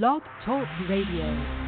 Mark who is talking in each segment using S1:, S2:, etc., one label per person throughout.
S1: Blog Talk Radio.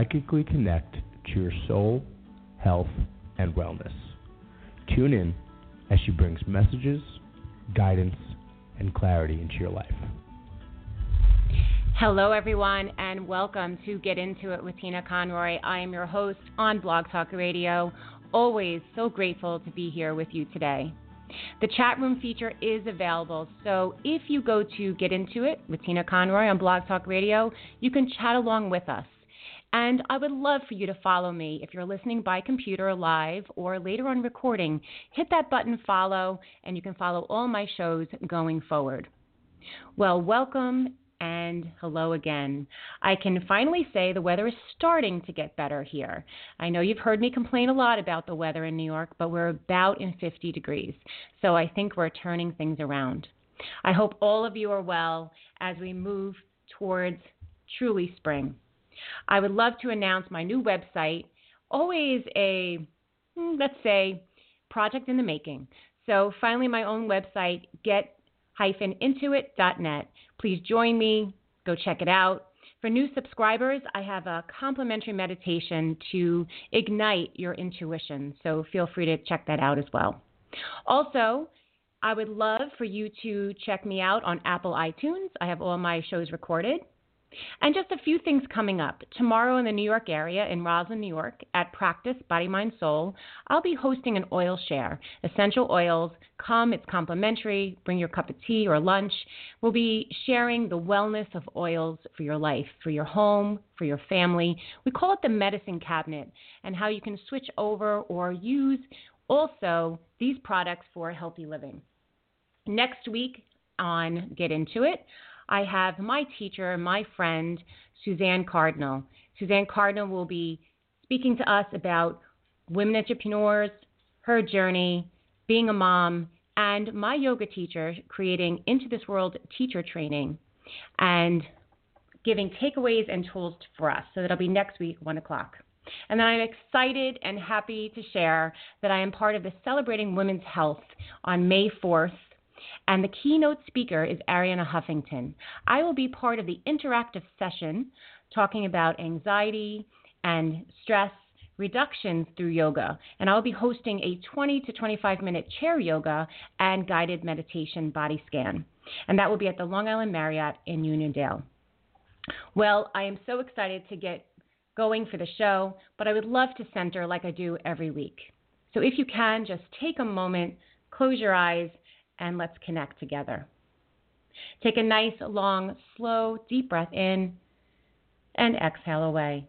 S2: Psychically connect to your soul, health, and wellness. Tune in as she brings messages, guidance, and clarity into your life.
S3: Hello, everyone, and welcome to Get Into It with Tina Conroy. I am your host on Blog Talk Radio. Always so grateful to be here with you today. The chat room feature is available, so if you go to Get Into It with Tina Conroy on Blog Talk Radio, you can chat along with us. And I would love for you to follow me if you're listening by computer live or later on recording. Hit that button follow, and you can follow all my shows going forward. Well, welcome and hello again. I can finally say the weather is starting to get better here. I know you've heard me complain a lot about the weather in New York, but we're about in 50 degrees, so I think we're turning things around. I hope all of you are well as we move towards truly spring. I would love to announce my new website, always a, hmm, let's say, project in the making. So, finally, my own website, get-intuit.net. Please join me, go check it out. For new subscribers, I have a complimentary meditation to ignite your intuition, so feel free to check that out as well. Also, I would love for you to check me out on Apple iTunes. I have all my shows recorded. And just a few things coming up. Tomorrow in the New York area, in Roslyn, New York, at Practice Body, Mind, Soul, I'll be hosting an oil share. Essential oils. Come, it's complimentary. Bring your cup of tea or lunch. We'll be sharing the wellness of oils for your life, for your home, for your family. We call it the medicine cabinet, and how you can switch over or use also these products for healthy living. Next week on Get Into It, I have my teacher, my friend, Suzanne Cardinal. Suzanne Cardinal will be speaking to us about women entrepreneurs, her journey, being a mom, and my yoga teacher creating Into This World teacher training and giving takeaways and tools for us. So that'll be next week, 1 o'clock. And then I'm excited and happy to share that I am part of the Celebrating Women's Health on May 4th and the keynote speaker is Arianna Huffington. I will be part of the interactive session talking about anxiety and stress reduction through yoga. And I'll be hosting a 20 to 25 minute chair yoga and guided meditation body scan. And that will be at the Long Island Marriott in Uniondale. Well, I am so excited to get going for the show, but I would love to center like I do every week. So if you can, just take a moment, close your eyes, and let's connect together. Take a nice, long, slow, deep breath in and exhale away.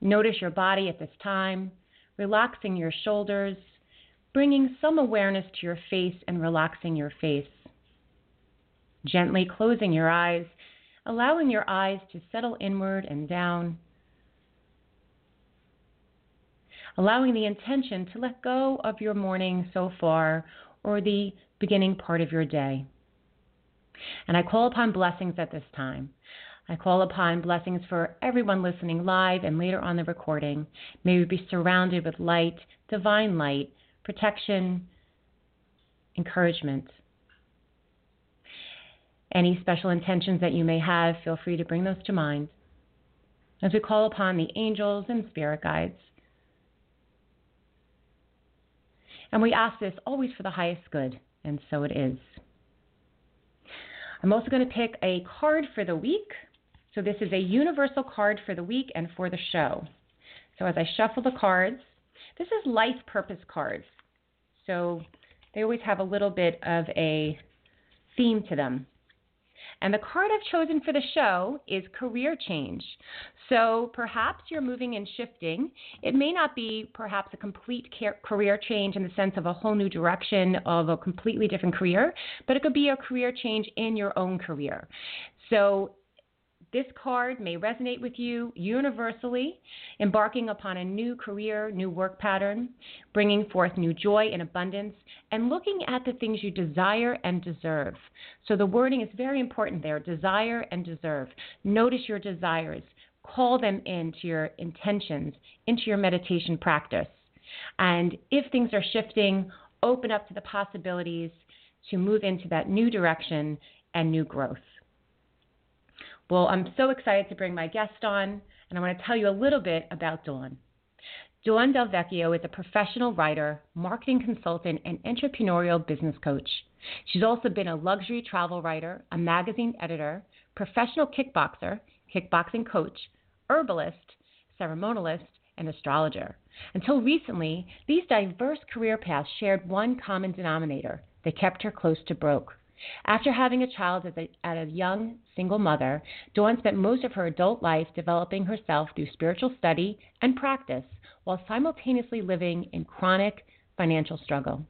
S3: Notice your body at this time, relaxing your shoulders, bringing some awareness to your face and relaxing your face. Gently closing your eyes, allowing your eyes to settle inward and down. Allowing the intention to let go of your morning so far or the beginning part of your day. And I call upon blessings at this time. I call upon blessings for everyone listening live and later on the recording. May we be surrounded with light, divine light, protection, encouragement. Any special intentions that you may have, feel free to bring those to mind. As we call upon the angels and spirit guides And we ask this always for the highest good, and so it is. I'm also going to pick a card for the week. So this is a universal card for the week and for the show. So as I shuffle the cards, this is life purpose cards. So they always have a little bit of a theme to them. And the card I've chosen for the show is career change. So perhaps you're moving and shifting. It may not be perhaps a complete career change in the sense of a whole new direction of a completely different career, but it could be a career change in your own career. So this card may resonate with you universally, embarking upon a new career, new work pattern, bringing forth new joy and abundance, and looking at the things you desire and deserve. So the wording is very important there desire and deserve. Notice your desires, call them into your intentions, into your meditation practice. And if things are shifting, open up to the possibilities to move into that new direction and new growth. Well, I'm so excited to bring my guest on, and I want to tell you a little bit about Dawn. Dawn DelVecchio is a professional writer, marketing consultant, and entrepreneurial business coach. She's also been a luxury travel writer, a magazine editor, professional kickboxer, kickboxing coach, herbalist, ceremonialist, and astrologer. Until recently, these diverse career paths shared one common denominator they kept her close to broke. After having a child as a, as a young single mother, Dawn spent most of her adult life developing herself through spiritual study and practice while simultaneously living in chronic financial struggle.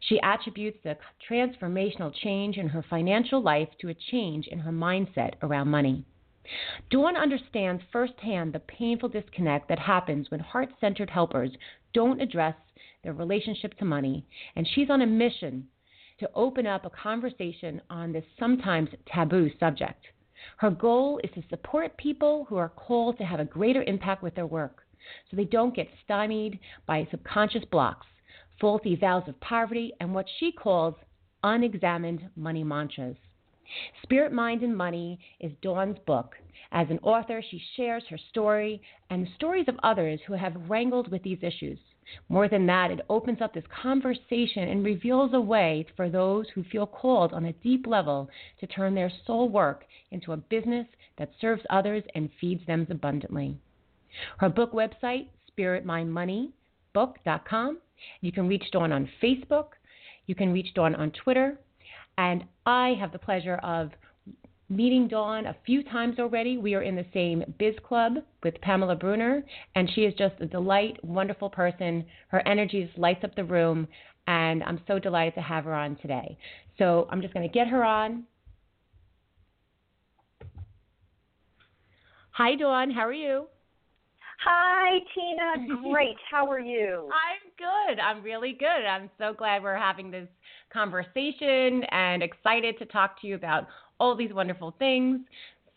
S3: She attributes the transformational change in her financial life to a change in her mindset around money. Dawn understands firsthand the painful disconnect that happens when heart centered helpers don't address their relationship to money, and she's on a mission to open up a conversation on this sometimes taboo subject. Her goal is to support people who are called to have a greater impact with their work so they don't get stymied by subconscious blocks, faulty vows of poverty, and what she calls unexamined money mantras. Spirit, Mind, and Money is Dawn's book. As an author, she shares her story and the stories of others who have wrangled with these issues. More than that, it opens up this conversation and reveals a way for those who feel called on a deep level to turn their soul work into a business that serves others and feeds them abundantly. Her book website, spiritmindmoneybook.com. You can reach Dawn on Facebook. You can reach Dawn on Twitter. And I have the pleasure of meeting Dawn a few times already. We are in the same biz club with Pamela Bruner, and she is just a delight, wonderful person. Her energy just lights up the room, and I'm so delighted to have her on today. So I'm just going to get her on. Hi, Dawn. How are you?
S4: Hi, Tina. Great. How are you?
S3: I'm good. I'm really good. I'm so glad we're having this conversation and excited to talk to you about all these wonderful things.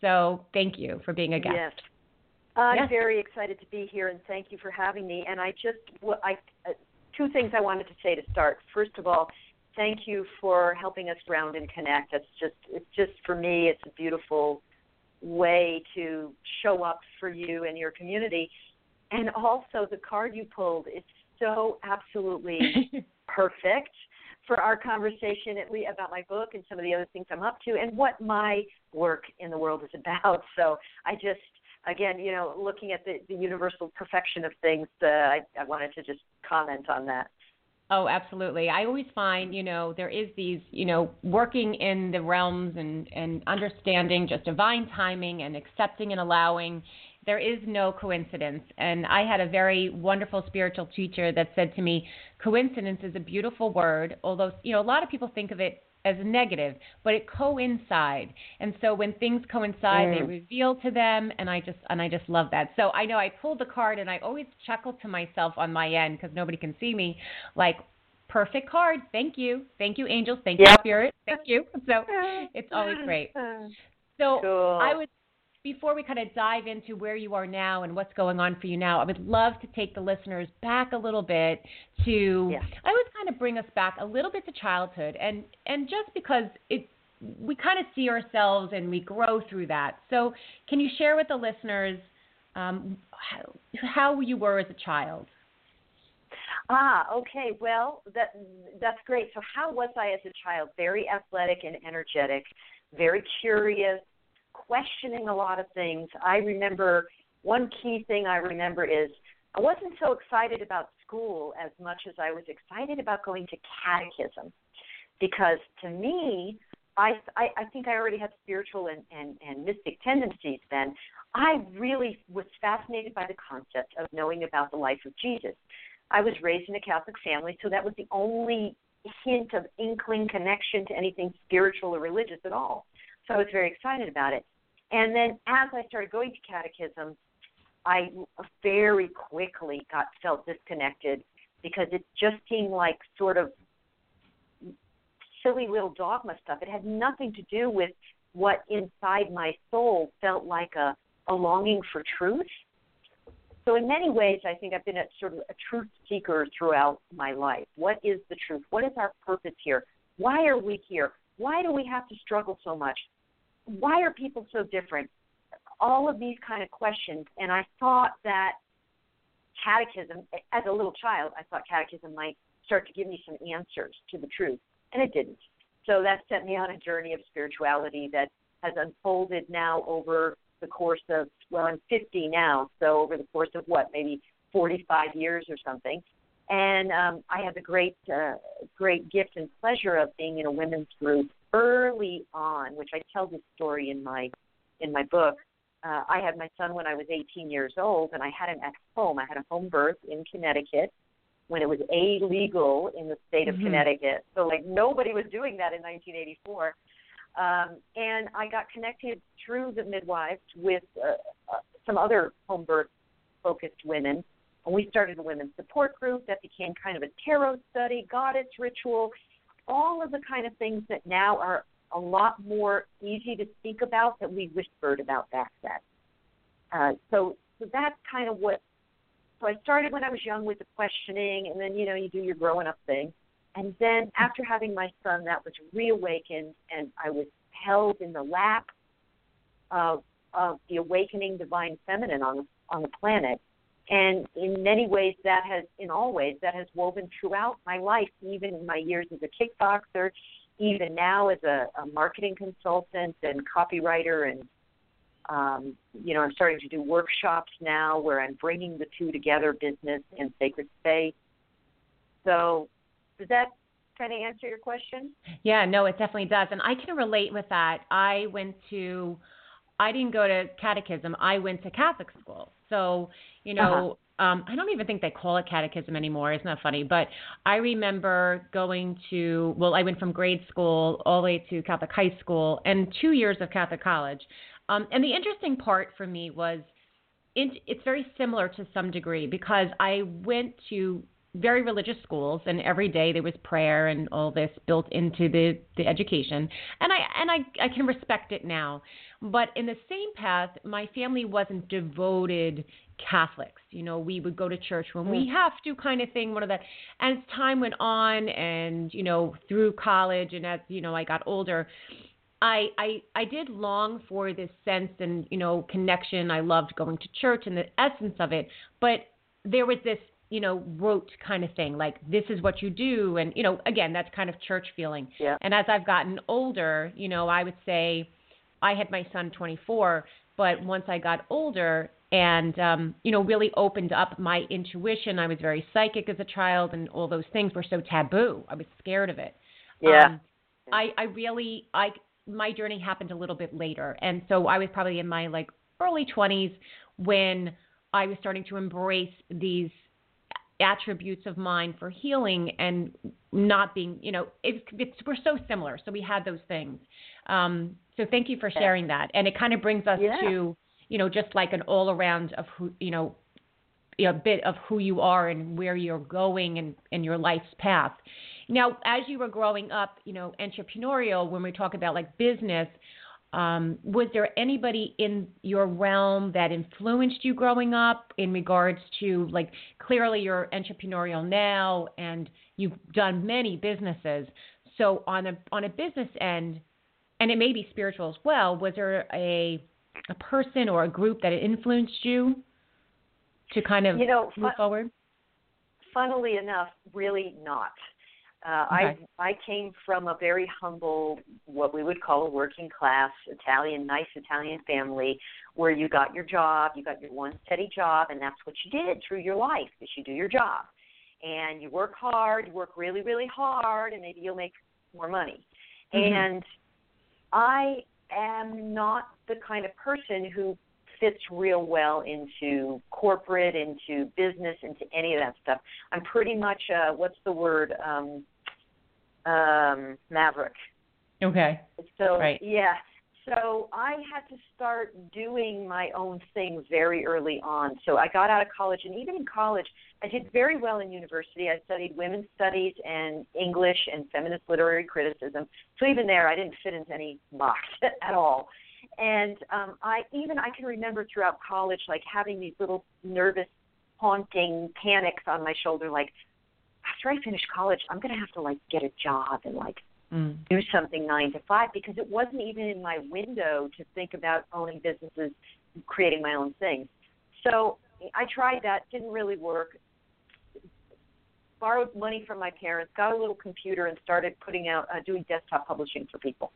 S3: So thank you for being a guest.
S4: Yes. I'm
S3: yes.
S4: very excited to be here and thank you for having me. And I just, I, uh, two things I wanted to say to start. First of all, thank you for helping us ground and connect. It's just, it's just for me, it's a beautiful way to show up for you and your community. And also, the card you pulled is so absolutely perfect for our conversation about my book and some of the other things I'm up to and what my work in the world is about. So I just again, you know, looking at the, the universal perfection of things, uh, I, I wanted to just comment on that.
S3: Oh, absolutely. I always find, you know, there is these, you know, working in the realms and, and understanding just divine timing and accepting and allowing there is no coincidence. And I had a very wonderful spiritual teacher that said to me, coincidence is a beautiful word, although, you know, a lot of people think of it as a negative, but it coincide. And so when things coincide, mm. they reveal to them, and I just and I just love that. So I know I pulled the card, and I always chuckle to myself on my end because nobody can see me, like perfect card. Thank you, thank you, angels. Thank yep. you, spirit. Thank you. So it's always great. So
S4: cool.
S3: I would before we kind of dive into where you are now and what's going on for you now, I would love to take the listeners back a little bit to
S4: yeah.
S3: I would kind of bring us back a little bit to childhood and and just because it we kind of see ourselves and we grow through that. So, can you share with the listeners um, how, how you were as a child?
S4: Ah, okay. Well, that that's great. So, how was I as a child? Very athletic and energetic, very curious, questioning a lot of things. I remember one key thing I remember is I wasn't so excited about school as much as I was excited about going to catechism because to me, I, I I think I already had spiritual and, and and mystic tendencies then. I really was fascinated by the concept of knowing about the life of Jesus. I was raised in a Catholic family, so that was the only hint of inkling connection to anything spiritual or religious at all. So I was very excited about it. And then as I started going to catechism, I very quickly got felt disconnected because it just seemed like sort of silly little dogma stuff. It had nothing to do with what inside my soul felt like a, a longing for truth. So in many ways, I think I've been a sort of a truth seeker throughout my life. What is the truth? What is our purpose here? Why are we here? Why do we have to struggle so much? Why are people so different? All of these kind of questions. And I thought that catechism, as a little child, I thought catechism might start to give me some answers to the truth and it didn't. So that sent me on a journey of spirituality that has unfolded now over the course of well, I'm 50 now, so over the course of what, maybe 45 years or something. And um, I had the great, uh, great gift and pleasure of being in a women's group early on, which I tell this story in my, in my book. Uh, I had my son when I was 18 years old, and I had him at home. I had a home birth in Connecticut, when it was illegal in the state of mm-hmm. Connecticut. So like nobody was doing that in 1984. Um, and I got connected through the midwives with uh, uh, some other home birth focused women. And we started a women's support group that became kind of a tarot study, goddess ritual, all of the kind of things that now are a lot more easy to speak about that we whispered about back then. Uh, so, so that's kind of what so I started when I was young with the questioning, and then you know you do your growing up thing, and then after having my son, that was reawakened, and I was held in the lap of of the awakening divine feminine on on the planet, and in many ways that has, in all ways, that has woven throughout my life, even in my years as a kickboxer, even now as a, a marketing consultant and copywriter and um, you know, I'm starting to do workshops now where I'm bringing the two together, business and sacred space. So, does that kind of answer your question?
S3: Yeah, no, it definitely does, and I can relate with that. I went to, I didn't go to catechism. I went to Catholic school, so you know. Uh-huh. Um, I don't even think they call it catechism anymore. Isn't that funny? But I remember going to, well, I went from grade school all the way to Catholic high school and two years of Catholic college. Um, and the interesting part for me was it, it's very similar to some degree because I went to very religious schools and every day there was prayer and all this built into the, the education and I and I, I can respect it now. But in the same path, my family wasn't devoted Catholics. You know, we would go to church when we mm. have to kind of thing, one of that. And as time went on and, you know, through college and as, you know, I got older, I, I I did long for this sense and you know connection. I loved going to church and the essence of it, but there was this you know rote kind of thing like this is what you do and you know again that's kind of church feeling.
S4: Yeah.
S3: And as I've gotten older, you know I would say I had my son 24, but once I got older and um, you know really opened up my intuition, I was very psychic as a child, and all those things were so taboo. I was scared of it.
S4: Yeah.
S3: Um, I, I really I my journey happened a little bit later. And so I was probably in my like early 20s when I was starting to embrace these attributes of mine for healing and not being, you know, it's, it's we're so similar. So we had those things. Um, so thank you for sharing that. And it kind of brings us
S4: yeah.
S3: to, you know, just like an all around of who, you know, a bit of who you are and where you're going and, and your life's path. Now, as you were growing up, you know, entrepreneurial, when we talk about like business, um, was there anybody in your realm that influenced you growing up in regards to like clearly you're entrepreneurial now and you've done many businesses. So on a on a business end, and it may be spiritual as well, was there a a person or a group that influenced you to kind of
S4: you know,
S3: move fun- forward?
S4: Funnily enough, really not. Uh, okay. I I came from a very humble, what we would call a working class Italian, nice Italian family, where you got your job, you got your one steady job, and that's what you did through your life. Is you do your job, and you work hard, you work really really hard, and maybe you'll make more money. Mm-hmm. And I am not the kind of person who fits real well into corporate, into business, into any of that stuff. I'm pretty much uh what's the word? Um um maverick.
S3: Okay.
S4: So
S3: Right.
S4: yeah. So I had to start doing my own thing very early on. So I got out of college and even in college I did very well in university. I studied women's studies and English and feminist literary criticism. So even there I didn't fit into any box at all. And um I even I can remember throughout college like having these little nervous haunting panics on my shoulder like after I finish college I'm going to have to like get a job and like
S3: Mm.
S4: do something nine to five because it wasn't even in my window to think about owning businesses, creating my own things. So I tried that, didn't really work. Borrowed money from my parents, got a little computer, and started putting out uh, doing desktop publishing for people.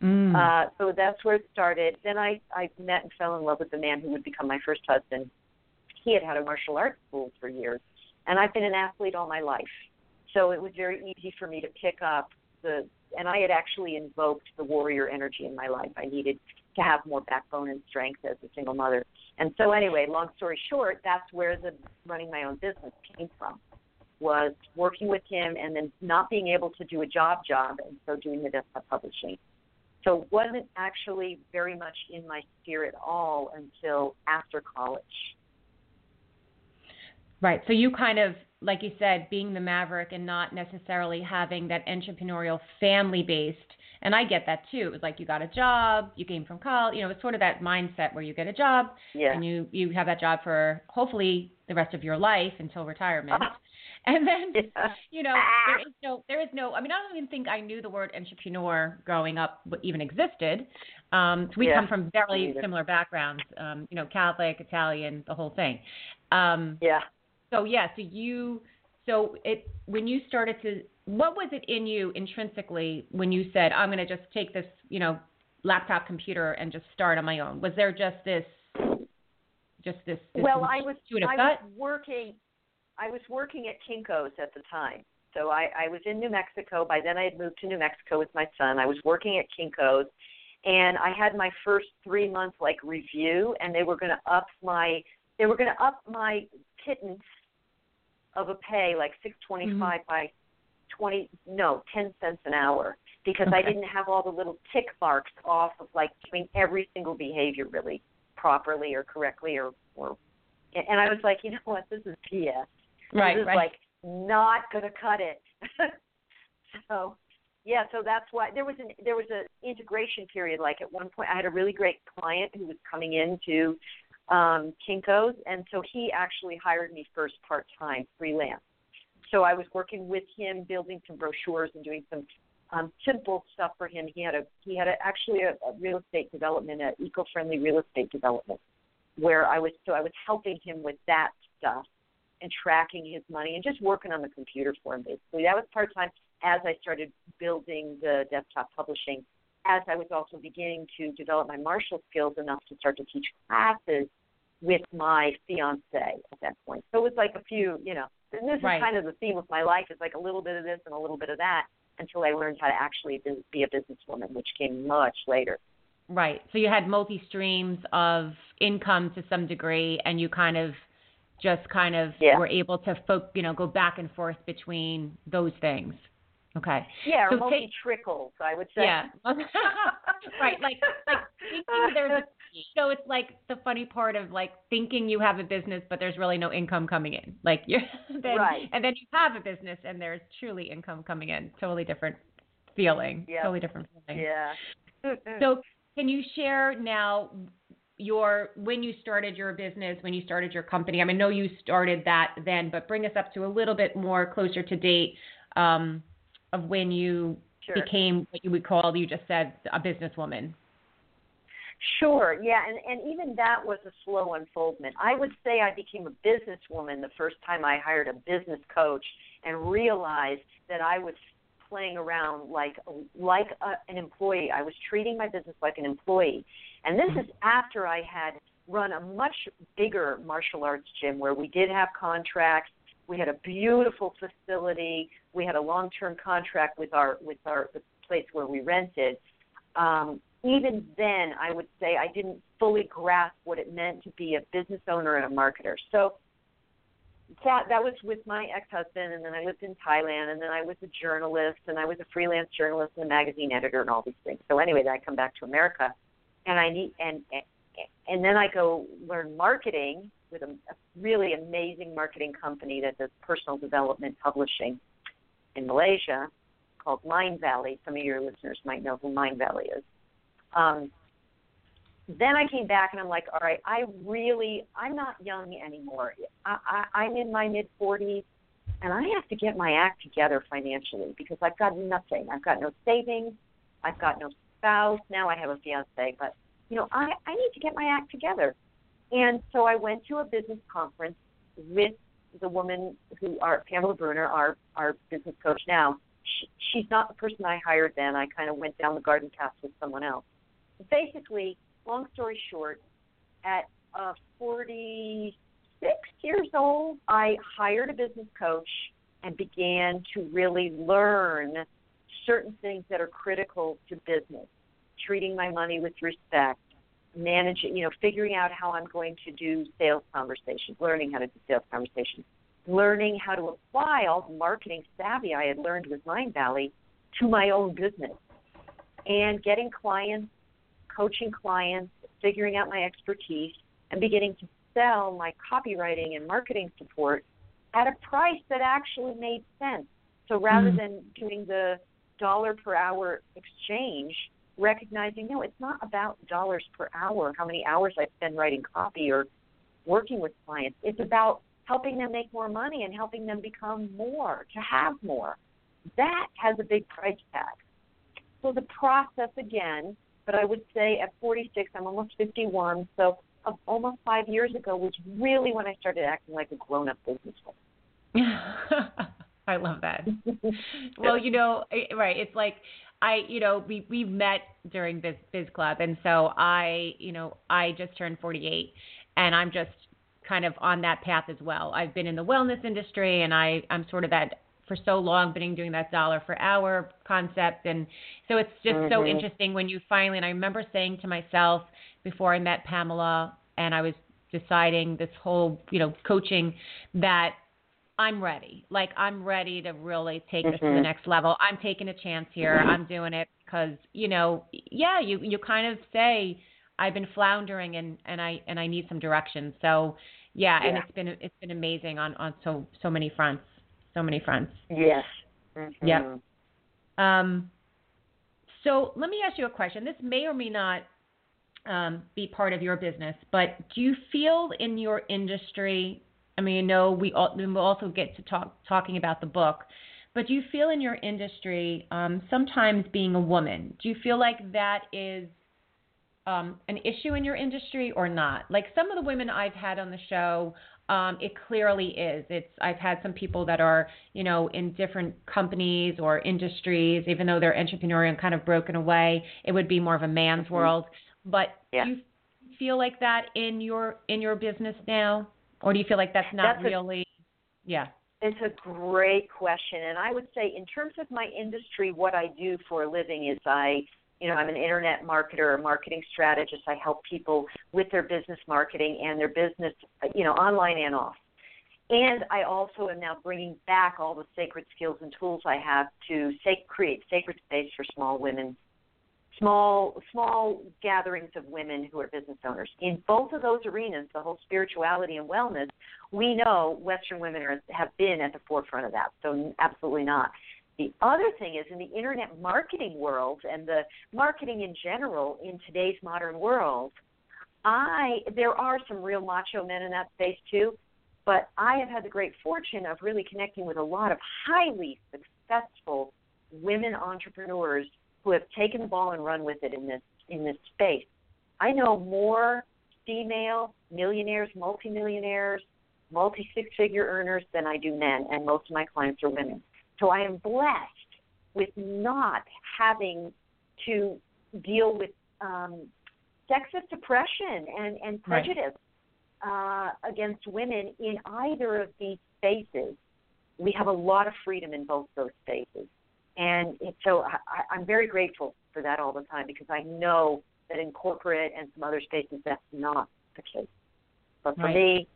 S3: Mm.
S4: Uh, so that's where it started. Then I I met and fell in love with the man who would become my first husband. He had had a martial arts school for years, and I've been an athlete all my life. So it was very easy for me to pick up the and I had actually invoked the warrior energy in my life. I needed to have more backbone and strength as a single mother. And so anyway, long story short, that's where the running my own business came from. Was working with him and then not being able to do a job job and so doing the desktop publishing. So it wasn't actually very much in my sphere at all until after college.
S3: Right. So you kind of, like you said, being the maverick and not necessarily having that entrepreneurial family based. And I get that too. It was like you got a job, you came from college, you know, it's sort of that mindset where you get a job
S4: Yeah.
S3: and you you have that job for hopefully the rest of your life until retirement. And then
S4: Yeah.
S3: you know, there is no, there is no. I mean, I don't even think I knew the word entrepreneur growing up even existed. Um, so we
S4: Yeah,
S3: come from very similar backgrounds. Um, you know, Catholic, Italian, the whole thing. Um,
S4: Yeah.
S3: So yeah, so you, so it when you started to, what was it in you intrinsically when you said, I'm going to just take this, you know, laptop computer and just start on my own? Was there just this, just this? this
S4: well, I was I
S3: gut?
S4: was working I was working at Kinko's at the time. So I, I was in New Mexico. By then I had moved to New Mexico with my son. I was working at Kinko's and I had my first three month like review and they were gonna up my they were gonna up my pittance of a pay like six twenty five mm-hmm. by twenty no, ten cents an hour because I didn't have all the little tick marks off of like doing every single behavior really properly or correctly or or and I was like, you know what, this is BS.
S3: Right,
S4: this is
S3: right.
S4: like not gonna cut it. so yeah, so that's why there was an there was an integration period. Like at one point, I had a really great client who was coming into um, Kinko's, and so he actually hired me first part time freelance. So I was working with him, building some brochures and doing some um, simple stuff for him. He had a he had a, actually a, a real estate development, an eco friendly real estate development, where I was so I was helping him with that stuff and tracking his money and just working on the computer for him basically. That was part time as I started building the desktop publishing, as I was also beginning to develop my martial skills enough to start to teach classes with my fiance at that point. So it was like a few, you know, and this
S3: Right.
S4: is kind of the theme of my life is like a little bit of this and a little bit of that until I learned how to actually be- a businesswoman, which came much later.
S3: Right. So you had multi streams of income to some degree, and you kind of just kind of
S4: Yeah.
S3: were able to, fo- you know, go back and forth between those things. Okay.
S4: Yeah, or
S3: So
S4: multi trickles, I would say.
S3: Yeah. right. Like like thinking there's a so it's like the funny part of like thinking you have a business but there's really no income coming in. Like you then
S4: Right.
S3: and then you have a business and there's truly income coming in. Totally different feeling.
S4: Yeah.
S3: Totally different feeling.
S4: Yeah.
S3: So can you share now your when you started your business, when you started your company? I mean, I know you started that then, but bring us up to a little bit more closer to date um, of when you
S4: Sure.
S3: became what you would call, you just said, a businesswoman.
S4: Sure, yeah, and and even that was a slow unfoldment. I would say I became a businesswoman the first time I hired a business coach and realized that I was playing around like like a, an employee. I was treating my business like an employee, and this is after I had run a much bigger martial arts gym where we did have contracts. We had a beautiful facility. We had a long-term contract with our with our the place where we rented um, even then, I would say I didn't fully grasp what it meant to be a business owner and a marketer. So that that was with my ex-husband, and then I lived in Thailand, and then I was a journalist, and I was a freelance journalist and a magazine editor, and all these things. So anyway, then I come back to America, and I need and and then I go learn marketing with a, a really amazing marketing company that does personal development publishing in Malaysia called Mindvalley. Some of your listeners might know who Mindvalley is. Um, then I came back and I'm like, all right, I really, I'm not young anymore. I, I, I'm in my mid 40s and I have to get my act together financially because I've got nothing. I've got no savings. I've got no spouse. Now I have a fiance, but you know, I, I need to get my act together. And so I went to a business conference with the woman who, our Pamela Bruner, our our business coach now. She, she's not the person I hired then. I kind of went down the garden path with someone else. Basically, long story short, at uh, 46 years old, I hired a business coach and began to really learn certain things that are critical to business. Treating my money with respect, managing, you know, figuring out how I'm going to do sales conversations, learning how to do sales conversations, learning how to apply all the marketing savvy I had learned with Mindvalley to my own business, and getting clients, coaching clients, figuring out my expertise, and beginning to sell my copywriting and marketing support at a price that actually made sense. So rather mm-hmm. than doing the dollar per hour exchange, recognizing no, it's not about dollars per hour, how many hours I spend writing copy or working with clients. It's about helping them make more money and helping them become more, to have more. That has a big price tag. So the process again, but I would say at 46, I'm almost 51, so almost five years ago was really when I started acting like a grown-up businesswoman.
S3: I love that. well, you know, eh, right? It's like I, you know, we we met during Biz Biz Club, and so I, you know, I just turned 48, and I'm just kind of on that path as well. I've been in the wellness industry, and I I'm sort of that for so long, been doing that dollar for hour concept, and so it's just mm-hmm. so interesting when you finally. And I remember saying to myself before I met Pamela, and I was deciding this whole, you know, coaching that I'm ready. Like I'm ready to really take mm-hmm. this to the mm-hmm. next level. I'm taking a chance here. Mm-hmm. I'm doing it because you know, yeah, you you kind of say I've been floundering and and I and I need some direction. So yeah, yeah. and it's been it's been amazing on on so so many fronts, so many fronts.
S4: Yes. Mm-hmm.
S3: Yep. Um. So let me ask you a question. This may or may not um, be part of your business, but do you feel in your industry I mean, you know, we we'll also get to talk talking about the book, but do you feel in your industry, um, sometimes being a woman, do you feel like that is um, an issue in your industry or not? Like some of the women I've had on the show, um, it clearly is. It's I've had some people that are, you know, in different companies or industries, even though they're entrepreneurial and kind of broken away, it would be more of a man's mm-hmm. world. But yeah. do you feel like that in your in your business now? Or do you feel like that's not
S4: that's
S3: really? A,
S4: yeah. It's a great question, and I would say, in terms of my industry, what I do for a living is I, you know, I'm an internet marketer, a marketing strategist. I help people with their business marketing and their business, you know, online and off. And I also am now bringing back all the sacred skills and tools I have to create sacred space for small women small small gatherings of women who are business owners. In both of those arenas, the whole spirituality and wellness, we know Western women are, have been at the forefront of that. So absolutely not. The other thing is in the internet marketing world and the marketing in general in today's modern world, I there are some real macho men in that space too, but I have had the great fortune of really connecting with a lot of highly successful women entrepreneurs who have taken the ball and run with it in this in this space. I know more female millionaires, multimillionaires, multi six figure earners than I do men, and most of my clients are women. So I am blessed with not having to deal with um, sexist oppression and, and prejudice right. uh, against women in either of these spaces. We have a lot of freedom in both those spaces. And so I, I'm very grateful for that all the time because I know that in corporate and some other spaces that's not the case. But for
S3: Right.
S4: me,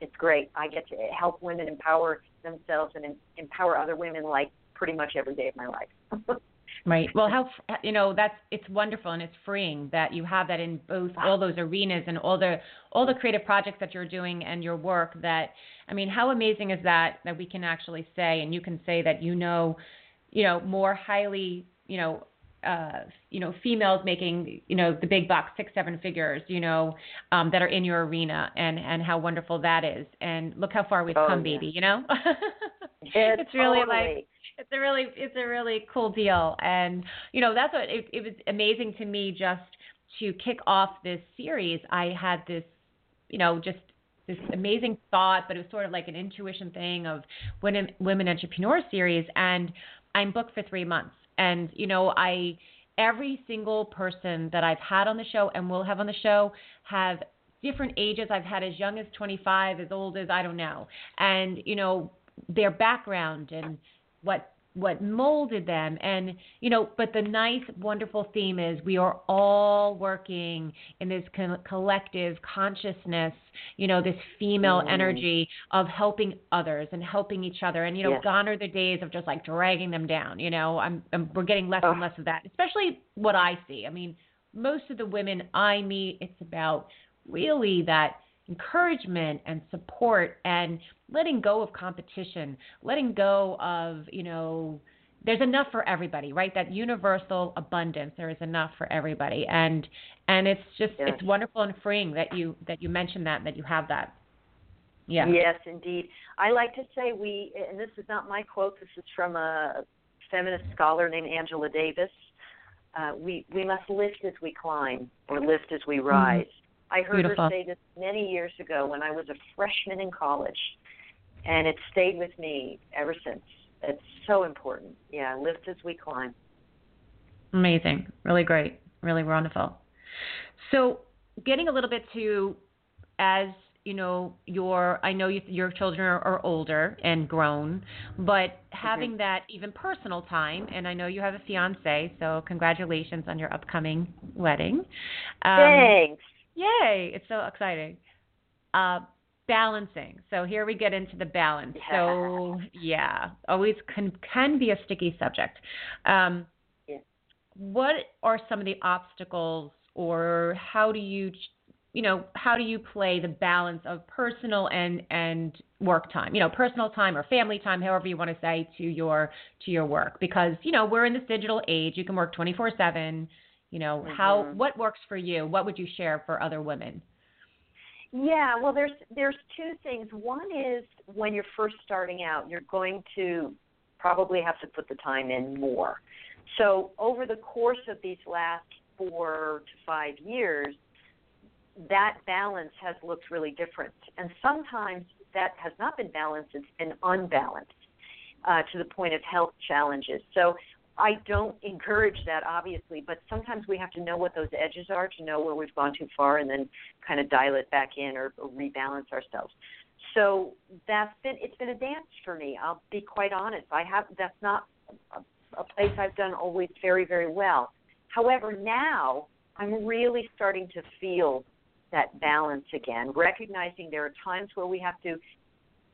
S4: it's great. I get to help women empower themselves and empower other women like pretty much every day of my life.
S3: Right. Well, how you know that's it's wonderful and it's freeing that you have that in both all those arenas and all the all the creative projects that you're doing and your work. That I mean, how amazing is that that we can actually say and you can say that you know, you know, more highly, you know, uh, you know, females making, you know, the big bucks, six, seven figures, you know, um, that are in your arena, and and how wonderful that is. And look how far we've
S4: Oh,
S3: come,
S4: yeah.
S3: baby. You know,
S4: Yeah,
S3: it's really
S4: totally.
S3: like it's a really it's a really cool deal and you know that's what it, it was amazing to me just to kick off this series i had this you know just this amazing thought but it was sort of like an intuition thing of women women entrepreneur series and i'm booked for three months. And you know i every single person that i've had on the show and will have on the show have different ages. I've had as young as 25 as old as i don't know. And you know their background and what what molded them. And you know but the nice wonderful theme is we are all working in this co- collective consciousness you know this female
S4: Mhm.
S3: energy of helping others and helping each other. And you know
S4: Yes.
S3: gone are the days of just like dragging them down you know? I'm, I'm we're getting less and less of that especially what i see. I mean most of the women i meet it's about really that encouragement and support and letting go of competition, letting go of, you know, there's enough for everybody, right? That universal abundance. There is enough for everybody. And and it's just
S4: Yes.
S3: it's wonderful and freeing that you that you mentioned that that you have that. Yeah.
S4: Yes, indeed. I like to say we, and this is not my quote. This is from a feminist scholar named Angela Davis. Uh, we we must lift as we climb, or lift as we rise. I heard
S3: Beautiful.
S4: her say this many years ago when I was a freshman in college, and it stayed with me ever since. It's so important. Yeah, lift as we climb.
S3: Amazing. Really great. Really wonderful. So, getting a little bit to as you know, your I know you, your children are, are older and grown, but having that even personal time, and I know you have a fiance, so congratulations on your upcoming wedding. Um,
S4: Thanks.
S3: Yay! It's so exciting. Uh, balancing. So here we get into the balance. So yeah, always can can be a sticky subject. Um,
S4: Yeah.
S3: What are some of the obstacles, or how do you, you know, how do you play the balance of personal and and work time? You know, personal time or family time, however you want to say, to your to your work. Because you know we're in this digital age. You can work twenty four seven. You know how
S4: Mhm.
S3: what works for you? What would you share for other women?
S4: Yeah, well, there's there's two things. One is when you're first starting out, you're going to probably have to put the time in more. So over the course of these last four to five years, that balance has looked really different, and sometimes that has not been balanced; it's been unbalanced uh, to the point of health challenges. So I don't encourage that, obviously, but sometimes we have to know what those edges are to know where we've gone too far, and then kind of dial it back in or, or rebalance ourselves. So that's been it's been a dance for me. I'll be quite honest. I have that's not a, a place I've done always very very well. However, now I'm really starting to feel that balance again, recognizing there are times where we have to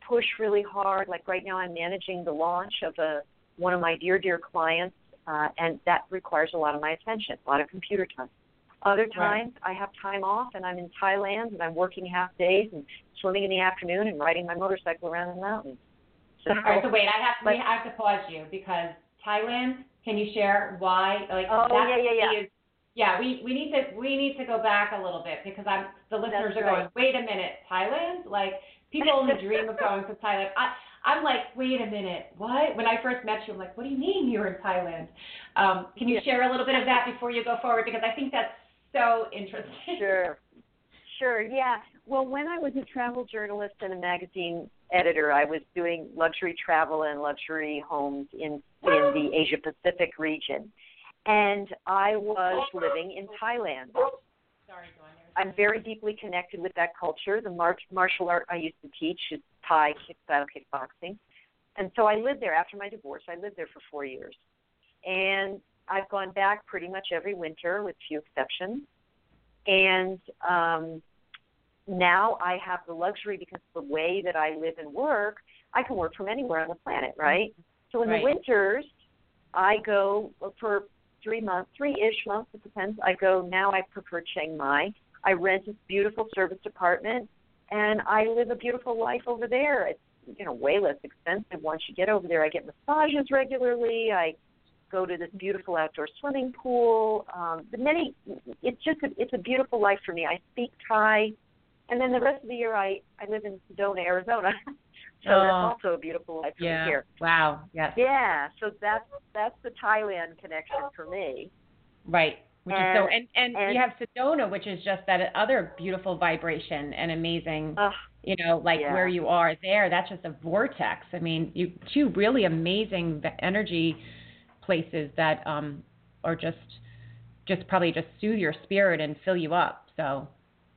S4: push really hard. Like right now, I'm managing the launch of a one of my dear dear clients, uh, and that requires a lot of my attention, a lot of computer time. Other times I have time off and I'm in Thailand and I'm working half days and swimming in the afternoon and riding my motorcycle around the mountains. So,
S3: All right, so wait, I have
S4: but-
S3: we have to pause you because Thailand. Can you share why? Like
S4: Oh,
S3: that
S4: yeah, yeah, yeah.
S3: is- yeah, we we need to we need to go back a little bit because I'm the listeners
S4: That's
S3: are going. Wait a minute, Thailand? Like people only dream of going to Thailand. I I'm like, wait a minute, what? When I first met you, I'm like, what do you mean you're in Thailand? Um, can you
S4: Yeah.
S3: share a little bit of that before you go forward because I think that's so interesting.
S4: Sure. Sure, yeah. Well, when I was a travel journalist and a magazine editor, I was doing luxury travel and luxury homes in in the Asia Pacific region. And I was living in Thailand.
S3: Sorry.
S4: I'm very deeply connected with that culture. The mar- martial art I used to teach is Thai style kickboxing. And so I lived there after my divorce. I lived there for four years. And I've gone back pretty much every winter, with few exceptions. And um, now I have the luxury because of the way that I live and work. I can work from anywhere on the planet, right? So in
S3: Right.
S4: the winters, I go for three months, three-ish months. It depends. I go now. I prefer Chiang Mai. I rent this beautiful service apartment, and I live a beautiful life over there. It's you know way less expensive once you get over there. I get massages regularly. I go to this beautiful outdoor swimming pool. Um, the many, it's just a, it's a beautiful life for me. I speak Thai, and then the rest of the year I I live in Sedona, Arizona. so
S3: Oh.
S4: that's also a beautiful life for
S3: Yeah.
S4: here.
S3: Wow. Yes.
S4: Yeah, so that's that's the Thailand connection for me.
S3: Right. Which is so and, and
S4: and-
S3: you have Sedona, which is just that other beautiful vibration and amazing
S4: Ugh,
S3: you know, like
S4: Yeah.
S3: where you are there, that's just a vortex. I mean, you two really amazing energy places that um are just just probably just soothe your spirit and fill you up. So,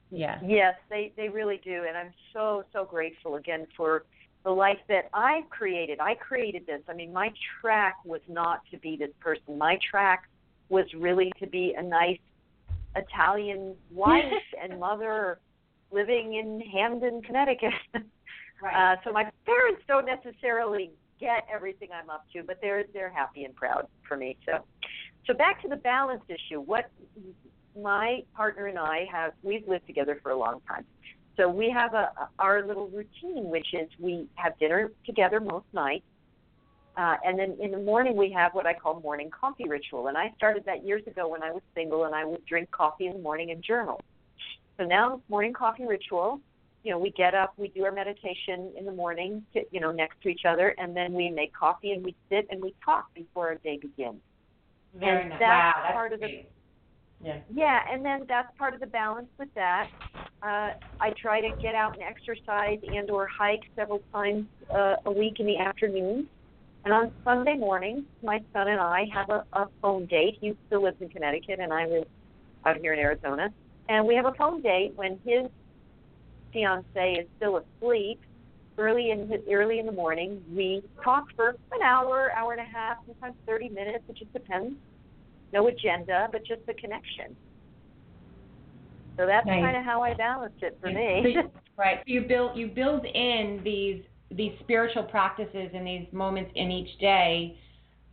S3: yeah.
S4: Yes, they they really do, and I'm so so grateful again for the life that I've created. I created this. I mean, my track was not to be this person. My track was really to be a nice Italian wife and mother living in Hamden, Connecticut. Uh, so my parents don't necessarily get everything I'm up to, but they're they're happy and proud for me. So, so back to the balance issue. What my partner and I have we've lived together for a long time. So we have a our little routine, which is we have dinner together most nights, uh, and then in the morning we have what I call morning coffee ritual. And I started that years ago when I was single, and I would drink coffee in the morning and journal. So now morning coffee ritual you know, we get up, we do our meditation in the morning, to, you know, next to each other, and then we make coffee and we sit and we talk before our day begins.
S3: Very
S4: and
S3: nice.
S4: that's
S3: wow, that's
S4: part of the-
S3: Yeah.
S4: Yeah, and then that's part of the balance with that. Uh, I try to get out and exercise and or hike several times uh, a week in the afternoon. And on Sunday morning, my son and I have a, a phone date. He still lives in Connecticut, and I live out here in Arizona. And we have a phone date when his fiance is still asleep. Early in the, early in the morning, we talk for an hour, hour and a half, sometimes thirty minutes. It just depends. No agenda, but just the connection. So that's
S3: Nice.
S4: kind of how I balance it for
S3: So
S4: me.
S3: you- right. So you build you build in these these spiritual practices and these moments in each day,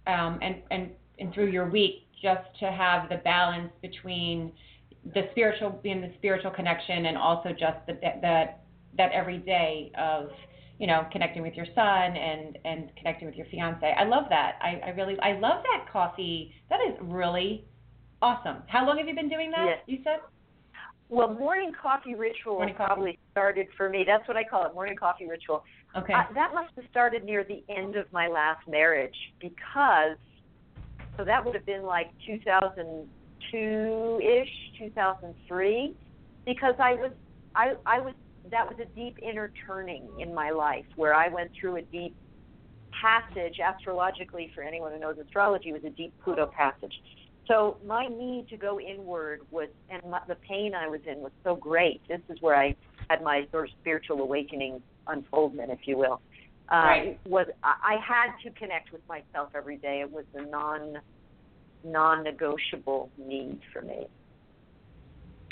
S3: um, and and and through your week, just to have the balance between the spiritual being the spiritual connection and also just the that that every day of you know connecting with your son and and connecting with your fiance. I love that. I, I really I love that coffee. That is really awesome. How long have you been doing that?
S4: Yes.
S3: You said.
S4: well, morning coffee ritual
S3: Morning coffee.
S4: probably started for me. That's what I call it, morning coffee ritual.
S3: Okay.
S4: Uh, that must have started near the end of my last marriage because, so that would have been like 2002 ish, 2003, because I was, I, I was, that was a deep inner turning in my life where I went through a deep passage astrologically. For anyone who knows astrology, was a deep Pluto passage. So my need to go inward was, and my, the pain I was in was so great. This is where I had my sort of spiritual awakening unfoldment, if you will. Uh,
S3: Right.
S4: Was I had to connect with myself every day. It was a non non-negotiable need for me.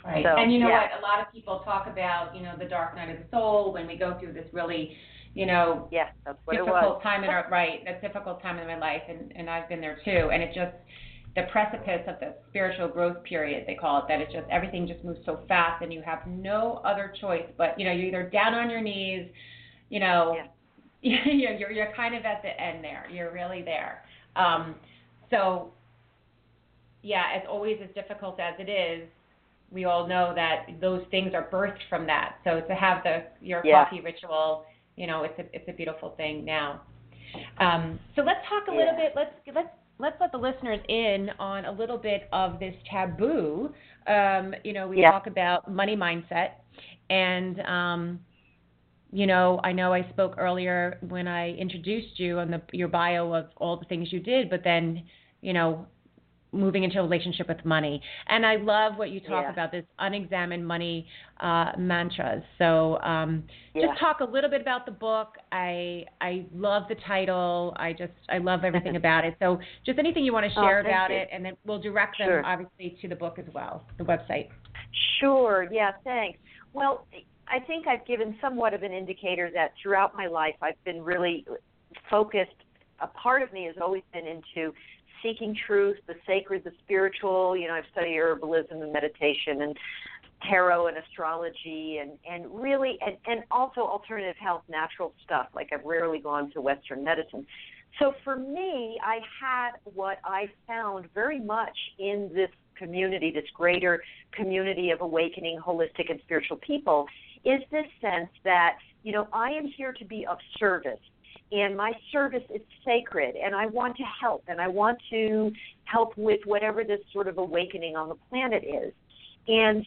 S3: Right.
S4: So,
S3: and you know
S4: yeah.
S3: what? A lot of people talk about, you know, the dark night of the soul when we go through this really, you know,
S4: Yes, that's what it
S3: difficult
S4: was.
S3: time in our right, that difficult time in my life and, and I've been there too. And it just the precipice of the spiritual growth period, they call it, that it just everything just moves so fast and you have no other choice but, you know, you're either down on your knees, you know, you're, you're you're kind of at the end there. You're really there. Um, so yeah, as always as difficult as it is, we all know that those things are birthed from that. So to have the your
S4: Yeah.
S3: coffee ritual, you know, it's a it's a beautiful thing now. Um, so let's talk a little
S4: Yeah.
S3: bit. Let's let's let's let the listeners in on a little bit of this taboo. Um, you know, we
S4: Yeah.
S3: talk about money mindset, and um, you know, I know I spoke earlier when I introduced you on the your bio of all the things you did, but then, you know, moving into a relationship with money. And I love what you talk
S4: Yeah.
S3: about this unexamined money uh, mantras. So um,
S4: Yeah.
S3: just talk a little bit about the book. I I love the title. I just I love everything about it. So just anything you want to
S4: Oh,
S3: share
S4: thank
S3: about
S4: you.
S3: it, and then we'll direct them
S4: Sure.
S3: obviously to the book as well, the website.
S4: Sure. Yeah. Thanks. Well, I think I've given somewhat of an indicator that throughout my life I've been really focused. A part of me has always been into seeking truth, the sacred, the spiritual. You know, I've studied herbalism and meditation and tarot and astrology and and really and and also alternative health, natural stuff. Like I've rarely gone to Western medicine. So for me, I had what I found very much in this community, this greater community of awakening, holistic, and spiritual people, is this sense that, you know, I am here to be of service. And my service is sacred, and I want to help, and I want to help with whatever this sort of awakening on the planet is. And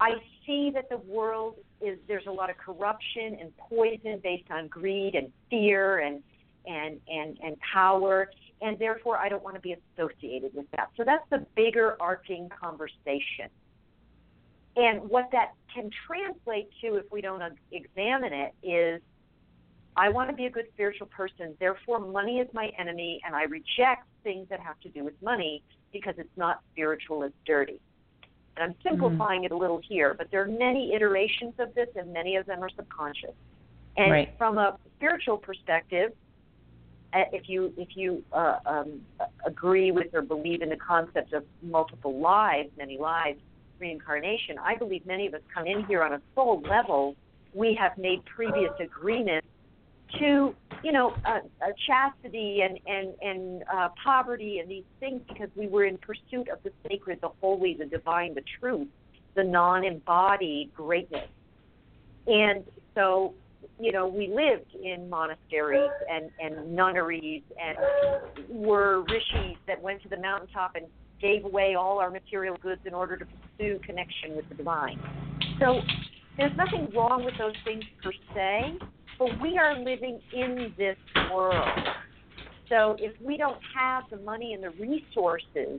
S4: I see that the world is there's a lot of corruption and poison based on greed and fear and and and and power and therefore I don't want to be associated with that. So that's the bigger arcing conversation. And what that can translate to if we don't examine it is I want to be a good spiritual person, therefore money is my enemy and I reject things that have to do with money because it's not spiritual, it's dirty. And I'm simplifying it a little here, but there are many iterations of this and many of them are subconscious. And
S3: Right.
S4: from a spiritual perspective, uh, if you if you uh, um, agree with or believe in the concept of multiple lives, many lives, reincarnation, I believe many of us come in here on a soul level. We have made previous agreements to, you know, uh, uh, chastity and and and uh, poverty and these things because we were in pursuit of the sacred, the holy, the divine, the truth, the non-embodied greatness. And so you know, we lived in monasteries and, and nunneries and were rishis that went to the mountaintop and gave away all our material goods in order to pursue connection with the divine. So there's nothing wrong with those things per se, but we are living in this world. So if we don't have the money and the resources